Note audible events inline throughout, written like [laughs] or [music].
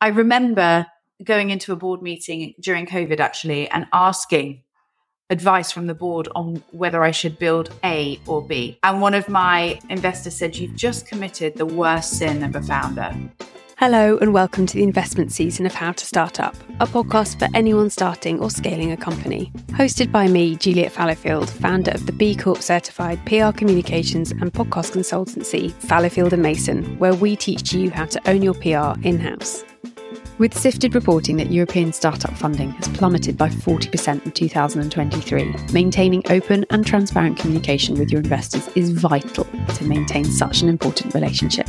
I remember going into a board meeting during COVID actually and asking advice from the board on whether I should build A or B. And one of my investors said, You've just committed the worst sin of a founder. Hello, and welcome to the investment season of How to Start Up, a podcast for anyone starting or scaling a company. Hosted by me, Juliet Fallowfield, founder of the B Corp certified PR communications and podcast consultancy, Fallowfield and Mason, where we teach you how to own your PR in house. With Sifted reporting that European startup funding has plummeted by 40% in 2023, maintaining open and transparent communication with your investors is vital to maintain such an important relationship.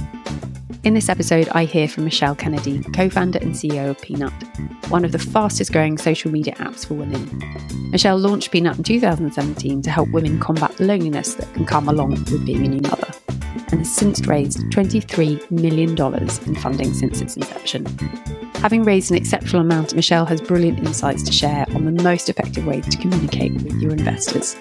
In this episode, I hear from Michelle Kennedy, co founder and CEO of Peanut, one of the fastest growing social media apps for women. Michelle launched Peanut in 2017 to help women combat loneliness that can come along with being a new mother, and has since raised $23 million in funding since its inception. Having raised an exceptional amount, Michelle has brilliant insights to share on the most effective ways to communicate with your investors.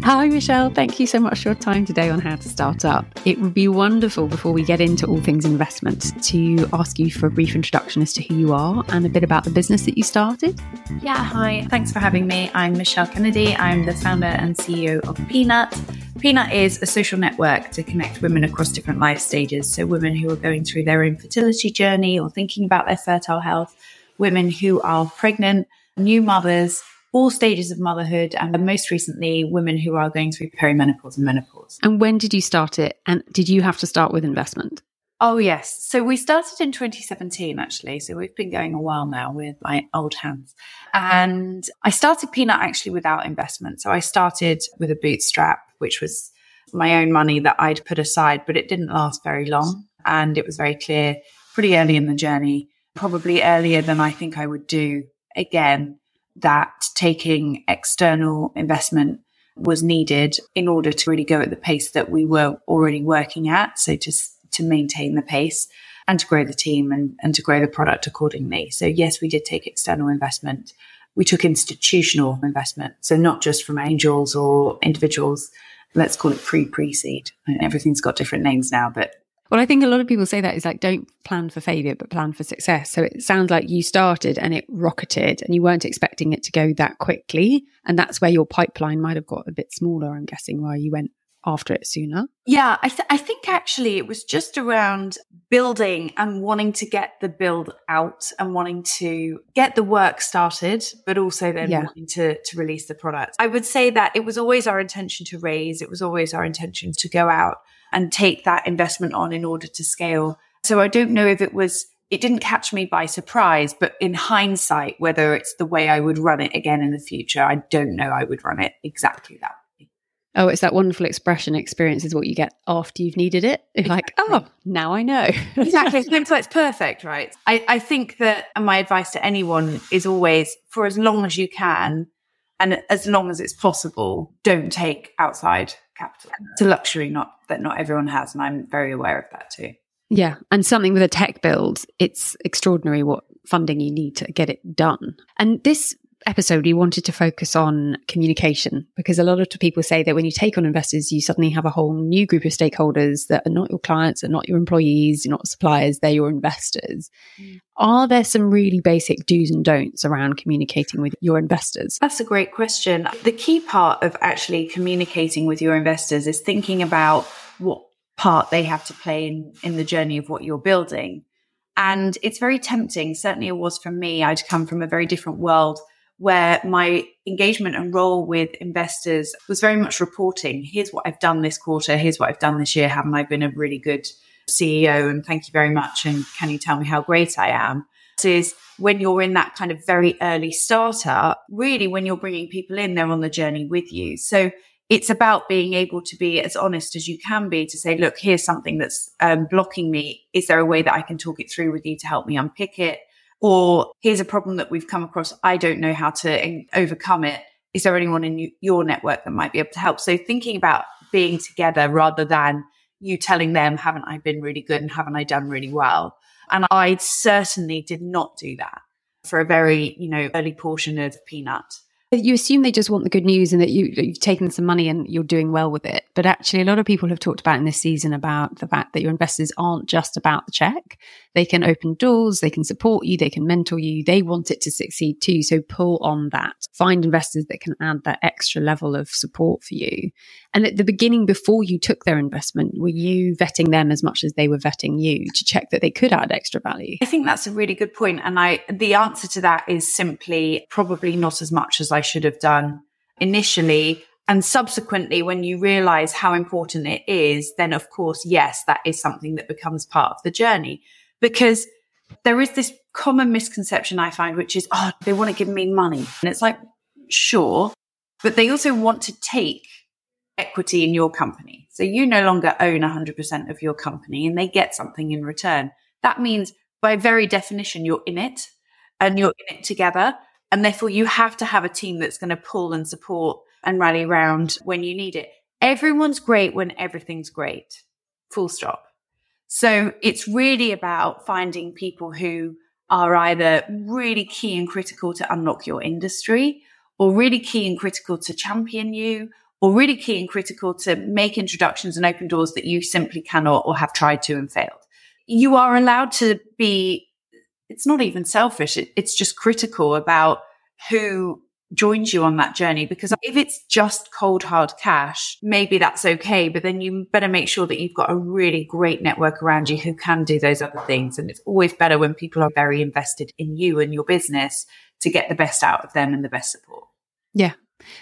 Mm. Hi, Michelle. Thank you so much for your time today on how to start up. It would be wonderful before we get into all things investment to ask you for a brief introduction as to who you are and a bit about the business that you started. Yeah, hi. Thanks for having me. I'm Michelle Kennedy. I'm the founder and CEO of Peanut. Peanut is a social network to connect women across different life stages. So, women who are going through their infertility journey or thinking about their fertile health, women who are pregnant, new mothers, all stages of motherhood, and most recently, women who are going through perimenopause and menopause. And when did you start it? And did you have to start with investment? Oh, yes. So we started in 2017, actually. So we've been going a while now with my old hands. And I started Peanut actually without investment. So I started with a bootstrap, which was my own money that I'd put aside, but it didn't last very long. And it was very clear pretty early in the journey, probably earlier than I think I would do again that taking external investment was needed in order to really go at the pace that we were already working at. So to, to maintain the pace and to grow the team and, and to grow the product accordingly. So yes, we did take external investment. We took institutional investment. So not just from angels or individuals. Let's call it pre pre seed. Everything's got different names now, but well, I think a lot of people say that is like, don't plan for failure, but plan for success. So it sounds like you started and it rocketed and you weren't expecting it to go that quickly. And that's where your pipeline might have got a bit smaller, I'm guessing, why you went after it sooner. Yeah, I, th- I think actually it was just around building and wanting to get the build out and wanting to get the work started, but also then yeah. wanting to, to release the product. I would say that it was always our intention to raise, it was always our intention to go out and take that investment on in order to scale. So I don't know if it was, it didn't catch me by surprise, but in hindsight, whether it's the way I would run it again in the future, I don't know I would run it exactly that way. Oh, it's that wonderful expression experience is what you get after you've needed it. You're [laughs] like, oh, now I know. [laughs] exactly. So it's perfect, right? I, I think that my advice to anyone is always for as long as you can and as long as it's possible, don't take outside capital. It's a luxury not that not everyone has, and I'm very aware of that too. Yeah, and something with a tech build, it's extraordinary what funding you need to get it done. And this episode, we wanted to focus on communication because a lot of people say that when you take on investors, you suddenly have a whole new group of stakeholders that are not your clients, are not your employees, not suppliers, they're your investors. Mm. Are there some really basic do's and don'ts around communicating with your investors? That's a great question. The key part of actually communicating with your investors is thinking about what part they have to play in, in the journey of what you're building. And it's very tempting. Certainly it was for me. I'd come from a very different world where my engagement and role with investors was very much reporting. Here's what I've done this quarter. Here's what I've done this year. Haven't I been a really good CEO? And thank you very much. And can you tell me how great I am? Is when you're in that kind of very early startup, really when you're bringing people in, they're on the journey with you. So it's about being able to be as honest as you can be to say, look, here's something that's um, blocking me. Is there a way that I can talk it through with you to help me unpick it? Or here's a problem that we've come across. I don't know how to overcome it. Is there anyone in your network that might be able to help? So thinking about being together rather than you telling them, haven't I been really good and haven't I done really well? And I certainly did not do that for a very, you know, early portion of Peanut. You assume they just want the good news and that you, you've taken some money and you're doing well with it. But actually, a lot of people have talked about in this season about the fact that your investors aren't just about the check. They can open doors, they can support you, they can mentor you. They want it to succeed too. So pull on that. Find investors that can add that extra level of support for you. And at the beginning, before you took their investment, were you vetting them as much as they were vetting you to check that they could add extra value? I think that's a really good point. And I, the answer to that is simply probably not as much as I should have done initially. And subsequently, when you realize how important it is, then of course, yes, that is something that becomes part of the journey because there is this common misconception I find, which is, oh, they want to give me money. And it's like, sure, but they also want to take equity in your company. So you no longer own 100% of your company and they get something in return. That means by very definition, you're in it and you're in it together. And therefore you have to have a team that's going to pull and support and rally around when you need it. Everyone's great when everything's great. Full stop. So it's really about finding people who are either really key and critical to unlock your industry or really key and critical to champion you or really key and critical to make introductions and open doors that you simply cannot or have tried to and failed. You are allowed to be, it's not even selfish. It, it's just critical about who joins you on that journey. Because if it's just cold, hard cash, maybe that's okay. But then you better make sure that you've got a really great network around you who can do those other things. And it's always better when people are very invested in you and your business to get the best out of them and the best support. Yeah,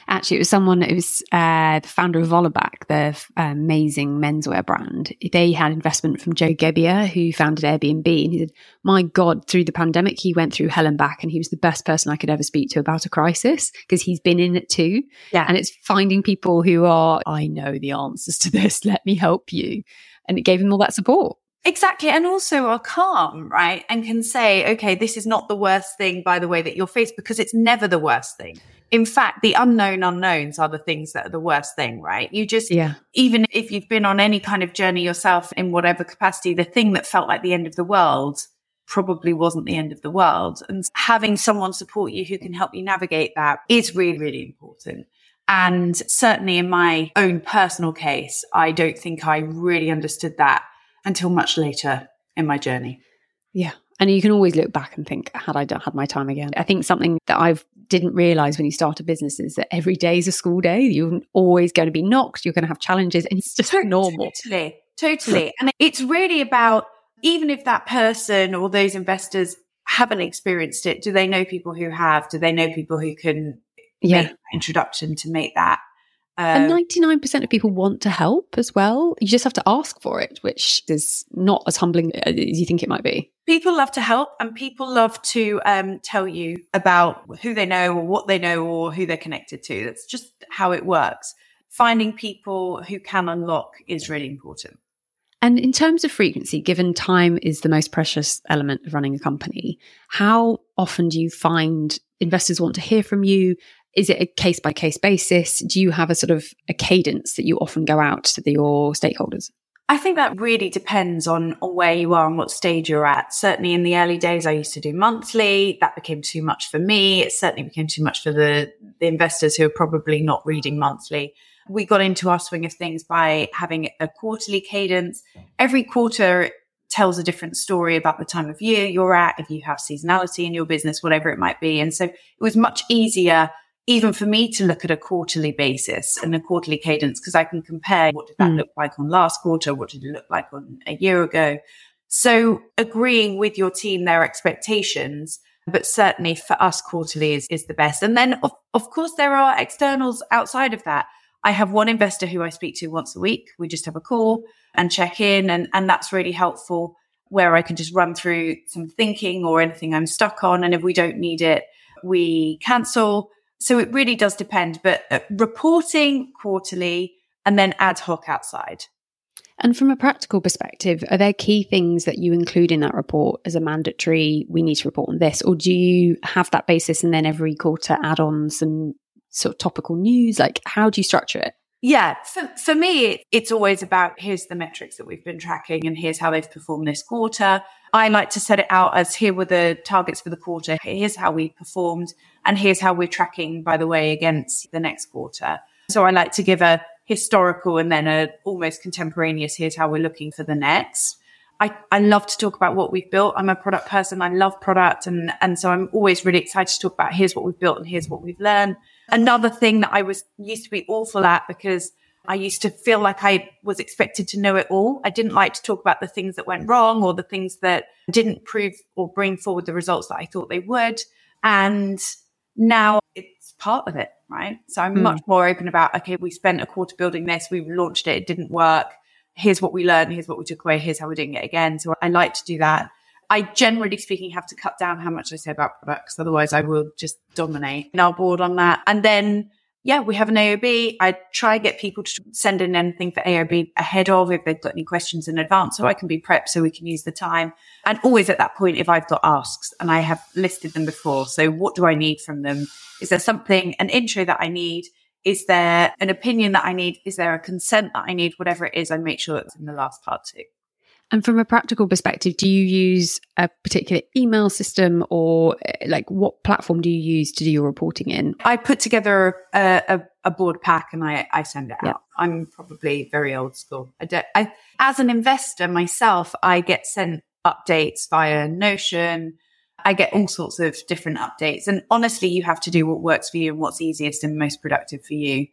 Actually, it was someone, it was uh, the founder of Vollebak, the uh, amazing menswear brand. They had investment from Joe Gebbia, who founded Airbnb. And he said, My God, through the pandemic, he went through hell and back, and he was the best person I could ever speak to about a crisis because he's been in it too. Yeah. And it's finding people who are, I know the answers to this, [laughs] let me help you. And it gave him all that support. Exactly. And also are calm, right? And can say, okay, this is not the worst thing by the way that you're faced because it's never the worst thing in fact, the unknown unknowns are the things that are the worst thing, right? You just, yeah. even if you've been on any kind of journey yourself in whatever capacity, the thing that felt like the end of the world probably wasn't the end of the world. And having someone support you who can help you navigate that is really, really important. And certainly in my own personal case, I don't think I really understood that until much later in my journey. Yeah. And you can always look back and think, had I done, had my time again? I think something that I didn't realize when you start a business is that every day is a school day. You're always going to be knocked. You're going to have challenges and it's just totally, normal. Totally. Totally. and it's really about, even if that person or those investors haven't experienced it, do they know people who have? Do they know people who can yeah. make introduction to make that and 99% um, of people want to help as well. You just have to ask for it, which is not as humbling as you think it might be. People love to help and people love to um, tell you about who they know or what they know or who they're connected to. That's just how it works. Finding people who can unlock is really important. And in terms of frequency, given time is the most precious element of running a company, how often do you find investors want to hear from you? Is it a case by case basis? Do you have a sort of a cadence that you often go out to the, your stakeholders? I think that really depends on, where you are and what stage you're at. Certainly in the early days, I used to do monthly. That became too much for me. It certainly became too much for the, the investors who are probably not reading monthly. We got into our swing of things by having a quarterly cadence. Every quarter tells a different story about the time of year you're at, if you have seasonality in your business, whatever it might be. And so it was much easier even for me to look at a quarterly basis and a quarterly cadence, because I can compare what did that mm. look like on last quarter? What did it look like on a year ago? So agreeing with your team, their expectations, but certainly for us, quarterly is, is the best. And then of, of course, there are externals outside of that. I have one investor who I speak to once a week. We just have a call and check in and, and that's really helpful where I can just run through some thinking or anything I'm stuck on. And if we don't need it, we cancel so it really does depend, but uh, reporting quarterly and then ad hoc outside. And from a practical perspective, are there key things that you include in that report as a mandatory, we need to report on this? Or do you have that basis and then every quarter add on some sort of topical news? Like, how do you structure it? Yeah, for, for me, it's always about here's the metrics that we've been tracking and here's how they've performed this quarter. I like to set it out as here were the targets for the quarter. Here's how we performed and here's how we're tracking, by the way, against the next quarter. So I like to give a historical and then a almost contemporaneous here's how we're looking for the next. I, I love to talk about what we've built. I'm a product person. I love product. And, and so I'm always really excited to talk about here's what we've built and here's what we've learned. Another thing that I was used to be awful at because I used to feel like I was expected to know it all. I didn't like to talk about the things that went wrong or the things that didn't prove or bring forward the results that I thought they would. And now it's part of it, right? So I'm mm. much more open about, okay, we spent a quarter building this, we launched it, it didn't work. Here's what we learned. Here's what we took away. Here's how we're doing it again. So I like to do that. I generally speaking have to cut down how much I say about products. Otherwise I will just dominate in our board on that. And then, yeah, we have an AOB. I try and get people to send in anything for AOB ahead of if they've got any questions in advance so I can be prepped so we can use the time. And always at that point, if I've got asks and I have listed them before. So what do I need from them? Is there something, an intro that I need? Is there an opinion that I need? Is there a consent that I need? Whatever it is, I make sure it's in the last part too. And from a practical perspective, do you use a particular email system or eh, like what platform do you use to do your reporting in? I put together a, a, a board pack and I, I send it yeah. out. I'm probably very old school. I, don't, I, as an investor myself, I get sent updates via Notion. I get all sorts of different updates. And honestly, you have to do what works for you and what's easiest and most productive for you.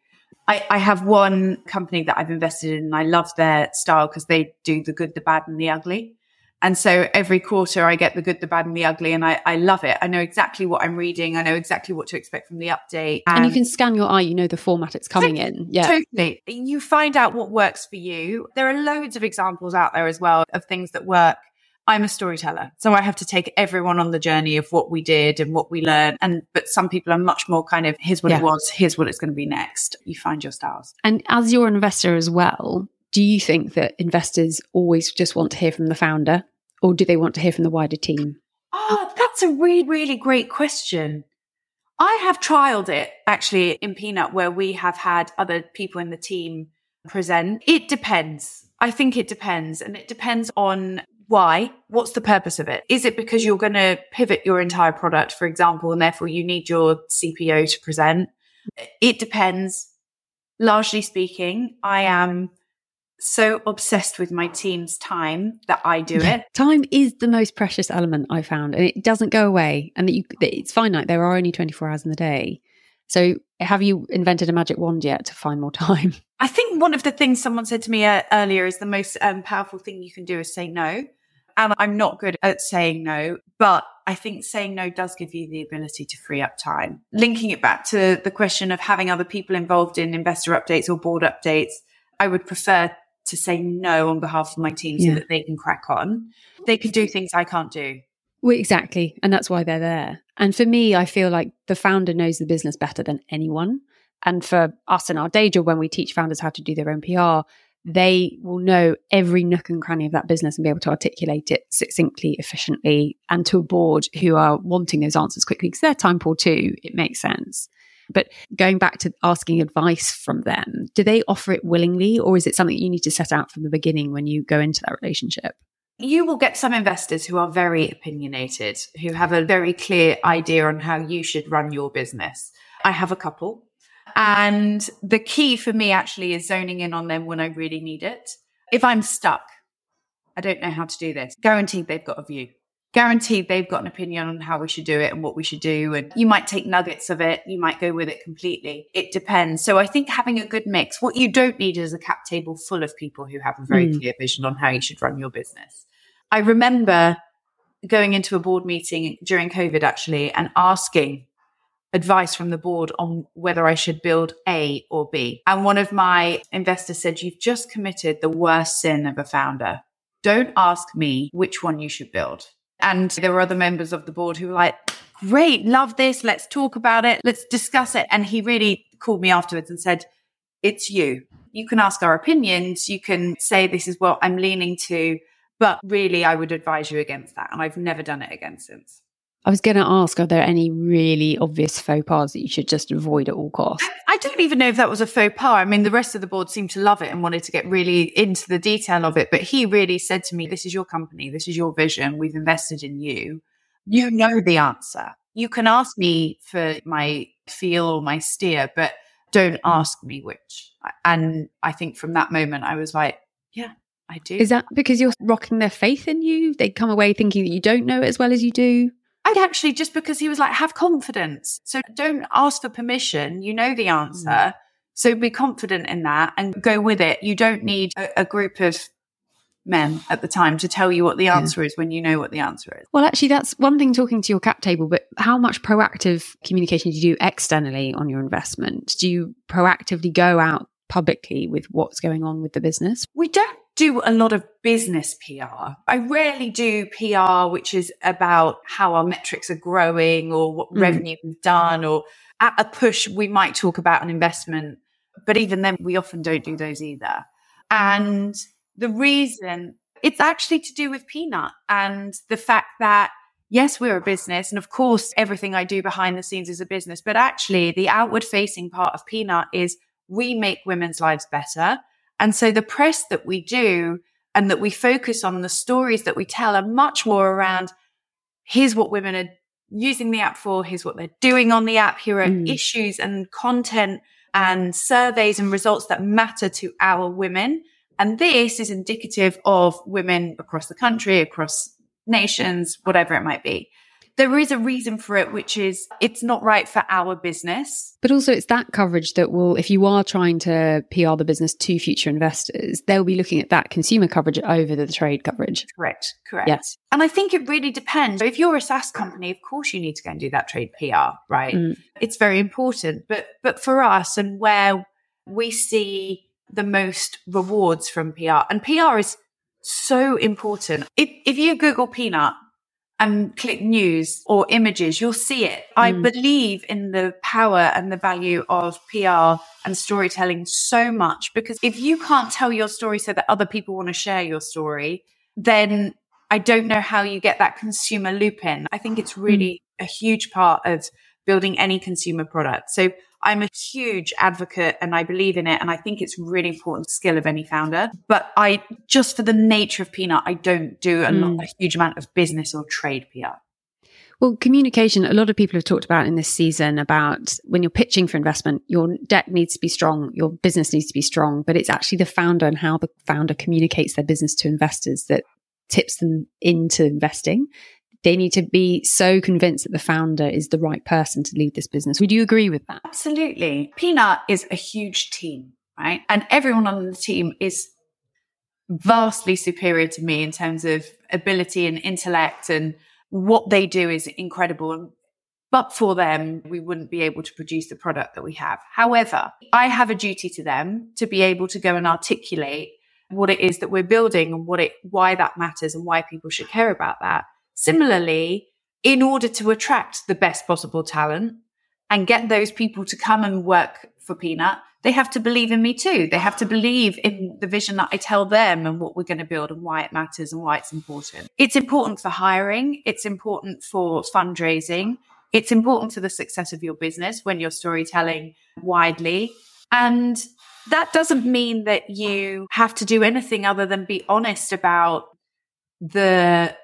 I, I have one company that I've invested in and I love their style because they do the good, the bad and the ugly. And so every quarter I get the good, the bad and the ugly and I, I love it. I know exactly what I'm reading. I know exactly what to expect from the update. And, and you can scan your eye, you know the format it's coming in. Yeah. Totally. You find out what works for you. There are loads of examples out there as well of things that work I'm a storyteller. So I have to take everyone on the journey of what we did and what we learned. And, but some people are much more kind of, here's what yeah. it was, here's what it's going to be next. You find your styles. And as your investor as well, do you think that investors always just want to hear from the founder or do they want to hear from the wider team? Oh, that's a really, really great question. I have trialed it actually in Peanut where we have had other people in the team present. It depends. I think it depends. And it depends on why? What's the purpose of it? Is it because you're going to pivot your entire product, for example, and therefore you need your CPO to present? It depends. Largely speaking, I am so obsessed with my team's time that I do it. time is the most precious element I found, and it doesn't go away. And that you, it's finite. There are only 24 hours in the day. So, have you invented a magic wand yet to find more time? I think one of the things someone said to me uh, earlier is the most um, powerful thing you can do is say no. And I'm not good at saying no, but I think saying no does give you the ability to free up time. Linking it back to the question of having other people involved in investor updates or board updates, I would prefer to say no on behalf of my team so that they can crack on. They can do things I can't do. Well, exactly. And that's why they're there. And for me, I feel like the founder knows the business better than anyone. And for us in our day job, when we teach founders how to do their own PR, they will know every nook and cranny of that business and be able to articulate it succinctly, efficiently, and to a board who are wanting those answers quickly because they're time poor too. It makes sense. But going back to asking advice from them, do they offer it willingly or is it something you need to set out from the beginning when you go into that relationship? You will get some investors who are very opinionated, who have a very clear idea on how you should run your business. I have a couple and the key for me actually is zoning in on them when I really need it. If I'm stuck, I don't know how to do this. Guaranteed they've got a view. Guaranteed they've got an opinion on how we should do it and what we should do. And you might take nuggets of it. You might go with it completely. It depends. So I think having a good mix, what you don't need is a cap table full of people who have a very mm. clear vision on how you should run your business. I remember going into a board meeting during COVID actually and asking advice from the board on whether I should build A or B. And one of my investors said, You've just committed the worst sin of a founder. Don't ask me which one you should build. And there were other members of the board who were like, Great, love this. Let's talk about it. Let's discuss it. And he really called me afterwards and said, It's you. You can ask our opinions. You can say, This is what I'm leaning to. But really, I would advise you against that. And I've never done it again since. I was going to ask, are there any really obvious faux pas that you should just avoid at all costs? I don't even know if that was a faux pas. I mean, the rest of the board seemed to love it and wanted to get really into the detail of it. But he really said to me, this is your company. This is your vision. We've invested in you. You know the answer. You can ask me for my feel or my steer, but don't ask me which. And I think from that moment, I was like, yeah, I do. Is that because you're rocking their faith in you? They come away thinking that you don't know it as well as you do? I'd actually just because he was like, have confidence. So don't ask for permission. You know the answer. Mm. So be confident in that and go with it. You don't need a, a group of men at the time to tell you what the answer yeah. is when you know what the answer is. Well, actually, that's one thing talking to your cap table, but how much proactive communication do you do externally on your investment? Do you proactively go out publicly with what's going on with the business? We don't do a lot of business PR. I rarely do PR, which is about how our metrics are growing or what mm. revenue we've done, or at a push, we might talk about an investment. But even then, we often don't do those either. And the reason it's actually to do with Peanut and the fact that yes, we're a business. And of course, everything I do behind the scenes is a business, but actually the outward facing part of Peanut is we make women's lives better. And so the press that we do and that we focus on the stories that we tell are much more around here's what women are using the app for, here's what they're doing on the app, here are mm. issues and content and surveys and results that matter to our women. And this is indicative of women across the country, across nations, whatever it might be there is a reason for it, which is it's not right for our business. But also, it's that coverage that will, if you are trying to PR the business to future investors, they'll be looking at that consumer coverage over the trade coverage. Correct. Correct. Yes. And I think it really depends. If you're a SaaS company, of course you need to go and do that trade PR, right? Mm. It's very important. But but for us and where we see the most rewards from PR, and PR is so important. If, if you Google peanut, and click news or images, you'll see it. Mm. I believe in the power and the value of PR and storytelling so much because if you can't tell your story so that other people want to share your story, then I don't know how you get that consumer loop in. I think it's really mm. a huge part of building any consumer product. So I'm a huge advocate and I believe in it. And I think it's really important skill of any founder. But I just for the nature of Peanut, I don't do a, mm. a huge amount of business or trade PR. Well, communication, a lot of people have talked about in this season about when you're pitching for investment, your deck needs to be strong, your business needs to be strong, but it's actually the founder and how the founder communicates their business to investors that tips them into investing they need to be so convinced that the founder is the right person to lead this business. Would you agree with that? Absolutely. Peanut is a huge team, right? And everyone on the team is vastly superior to me in terms of ability and intellect and what they do is incredible. But for them, we wouldn't be able to produce the product that we have. However, I have a duty to them to be able to go and articulate what it is that we're building and what it, why that matters and why people should care about that. Similarly, in order to attract the best possible talent and get those people to come and work for Peanut, they have to believe in me too. They have to believe in the vision that I tell them and what we're going to build and why it matters and why it's important. It's important for hiring. It's important for fundraising. It's important to the success of your business when you're storytelling widely. And that doesn't mean that you have to do anything other than be honest about the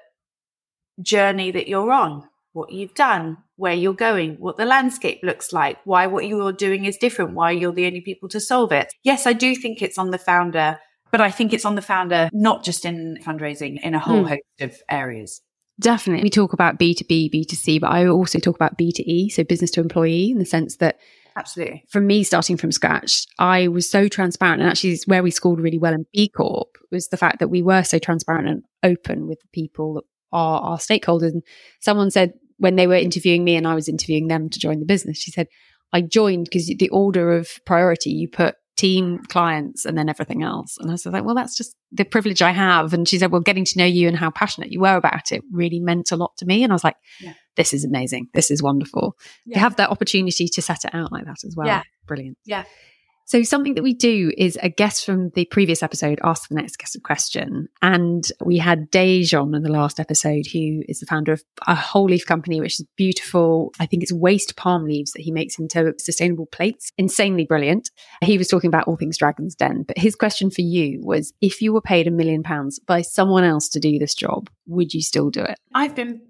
journey that you're on, what you've done, where you're going, what the landscape looks like, why what you're doing is different, why you're the only people to solve it. Yes, I do think it's on the founder, but I think it's on the founder, not just in fundraising, in a whole mm. host of areas. Definitely. We talk about B2B, B2C, but I also talk about B2E, so business to employee, in the sense that Absolutely. For me, starting from scratch, I was so transparent. And actually, where we scored really well in B Corp was the fact that we were so transparent and open with the people that our, our stakeholders. And someone said when they were interviewing me and I was interviewing them to join the business, she said, I joined because the order of priority you put team, clients, and then everything else. And I was like, well, that's just the privilege I have. And she said, well, getting to know you and how passionate you were about it really meant a lot to me. And I was like, yeah. this is amazing. This is wonderful. Yeah. To have that opportunity to set it out like that as well. Yeah. Brilliant. Yeah. So, something that we do is a guest from the previous episode asked the next guest a question. And we had Dej on in the last episode, who is the founder of a whole leaf company, which is beautiful. I think it's waste palm leaves that he makes into sustainable plates. Insanely brilliant. He was talking about all things Dragon's Den. But his question for you was if you were paid a million pounds by someone else to do this job, would you still do it? I've been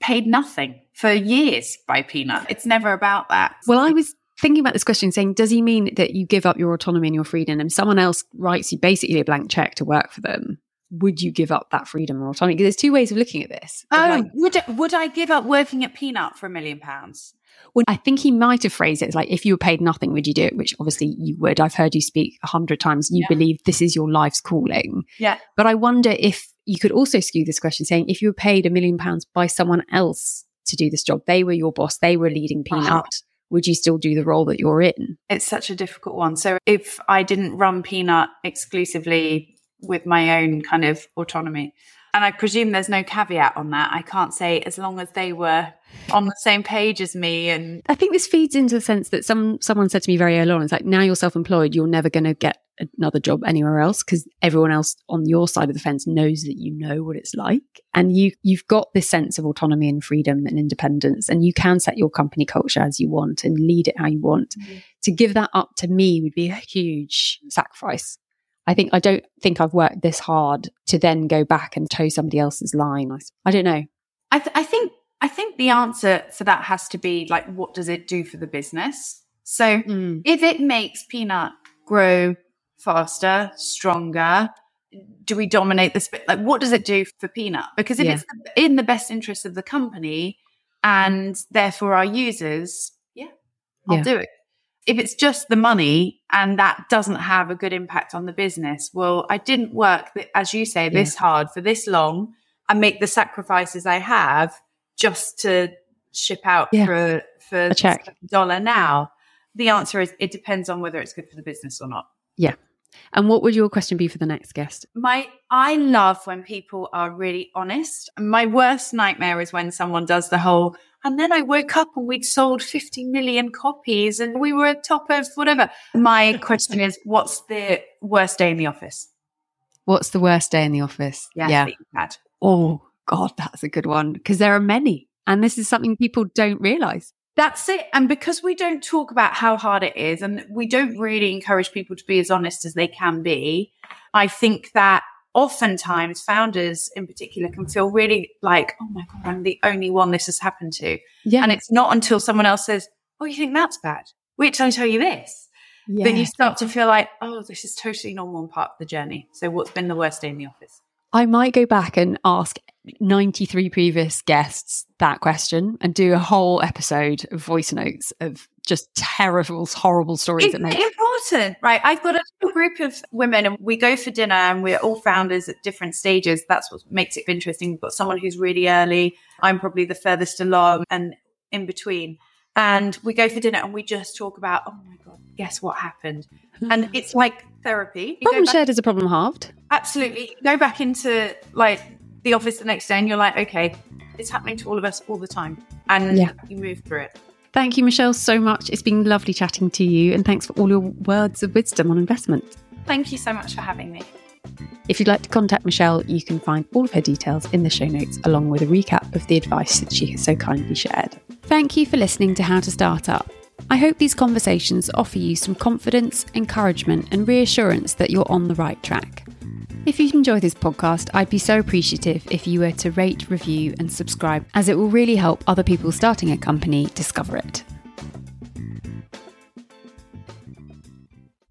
paid nothing for years by Peanut. It's never about that. Well, I was thinking about this question saying, does he mean that you give up your autonomy and your freedom and someone else writes you basically a blank check to work for them? Would you give up that freedom or autonomy? Because there's two ways of looking at this. Oh, like, would, I, would I give up working at Peanut for a million pounds? Well, I think he might have phrased it as like, if you were paid nothing, would you do it? Which obviously you would. I've heard you speak a hundred times. You yeah. believe this is your life's calling. Yeah. But I wonder if you could also skew this question saying, if you were paid a million pounds by someone else to do this job, they were your boss, they were leading Peanut. Uh-huh would you still do the role that you're in? It's such a difficult one. So if I didn't run Peanut exclusively with my own kind of autonomy, and I presume there's no caveat on that. I can't say as long as they were on the same page as me. And I think this feeds into the sense that some someone said to me very early on, it's like now you're self-employed, you're never going to get another job anywhere else because everyone else on your side of the fence knows that you know what it's like, and you you've got this sense of autonomy and freedom and independence, and you can set your company culture as you want and lead it how you want. Mm-hmm. To give that up to me would be a huge sacrifice. I think I don't think I've worked this hard to then go back and toe somebody else's line. I, I don't know. I, th- I think I think the answer for that has to be like, what does it do for the business? So mm. if it makes Peanut grow faster, stronger, do we dominate this? space? Like, what does it do for Peanut? Because if yeah. it's in the best interest of the company and therefore our users, yeah, I'll yeah. do it if it's just the money and that doesn't have a good impact on the business, well, I didn't work, as you say, this yeah. hard for this long and make the sacrifices I have just to ship out yeah. for, for a check dollar now. The answer is it depends on whether it's good for the business or not. Yeah. And what would your question be for the next guest? My I love when people are really honest. My worst nightmare is when someone does the whole and then I woke up and we'd sold 50 million copies and we were at top of whatever. My question is, what's the worst day in the office? What's the worst day in the office? yeah. yeah. Oh, God, that's a good one because there are many. And this is something people don't realize. That's it. And because we don't talk about how hard it is and we don't really encourage people to be as honest as they can be, I think that oftentimes founders in particular can feel really like, oh my God, I'm the only one this has happened to. Yeah. And it's not until someone else says, oh, you think that's bad? Wait till I tell you this. Yeah. Then you start to feel like, oh, this is totally normal and part of the journey. So what's been the worst day in the office? I might go back and ask 93 previous guests that question and do a whole episode of voice notes of just terrible, horrible stories it's that make important, right? I've got a group of women and we go for dinner and we're all founders at different stages. That's what makes it interesting. We've got someone who's really early. I'm probably the furthest along and in between. And we go for dinner and we just talk about, oh my God, guess what happened? [laughs] And it's like therapy. You problem shared is a problem halved. Absolutely. go back into like the office the next day and you're like, okay, it's happening to all of us all the time. And yeah. you move through it. Thank you, Michelle, so much. It's been lovely chatting to you. And thanks for all your words of wisdom on investment. Thank you so much for having me. If you'd like to contact Michelle, you can find all of her details in the show notes, along with a recap of the advice that she has so kindly shared. Thank you for listening to How to Start Up. I hope these conversations offer you some confidence, encouragement, and reassurance that you're on the right track. If you enjoy this podcast, I'd be so appreciative if you were to rate, review, and subscribe, as it will really help other people starting a company discover it.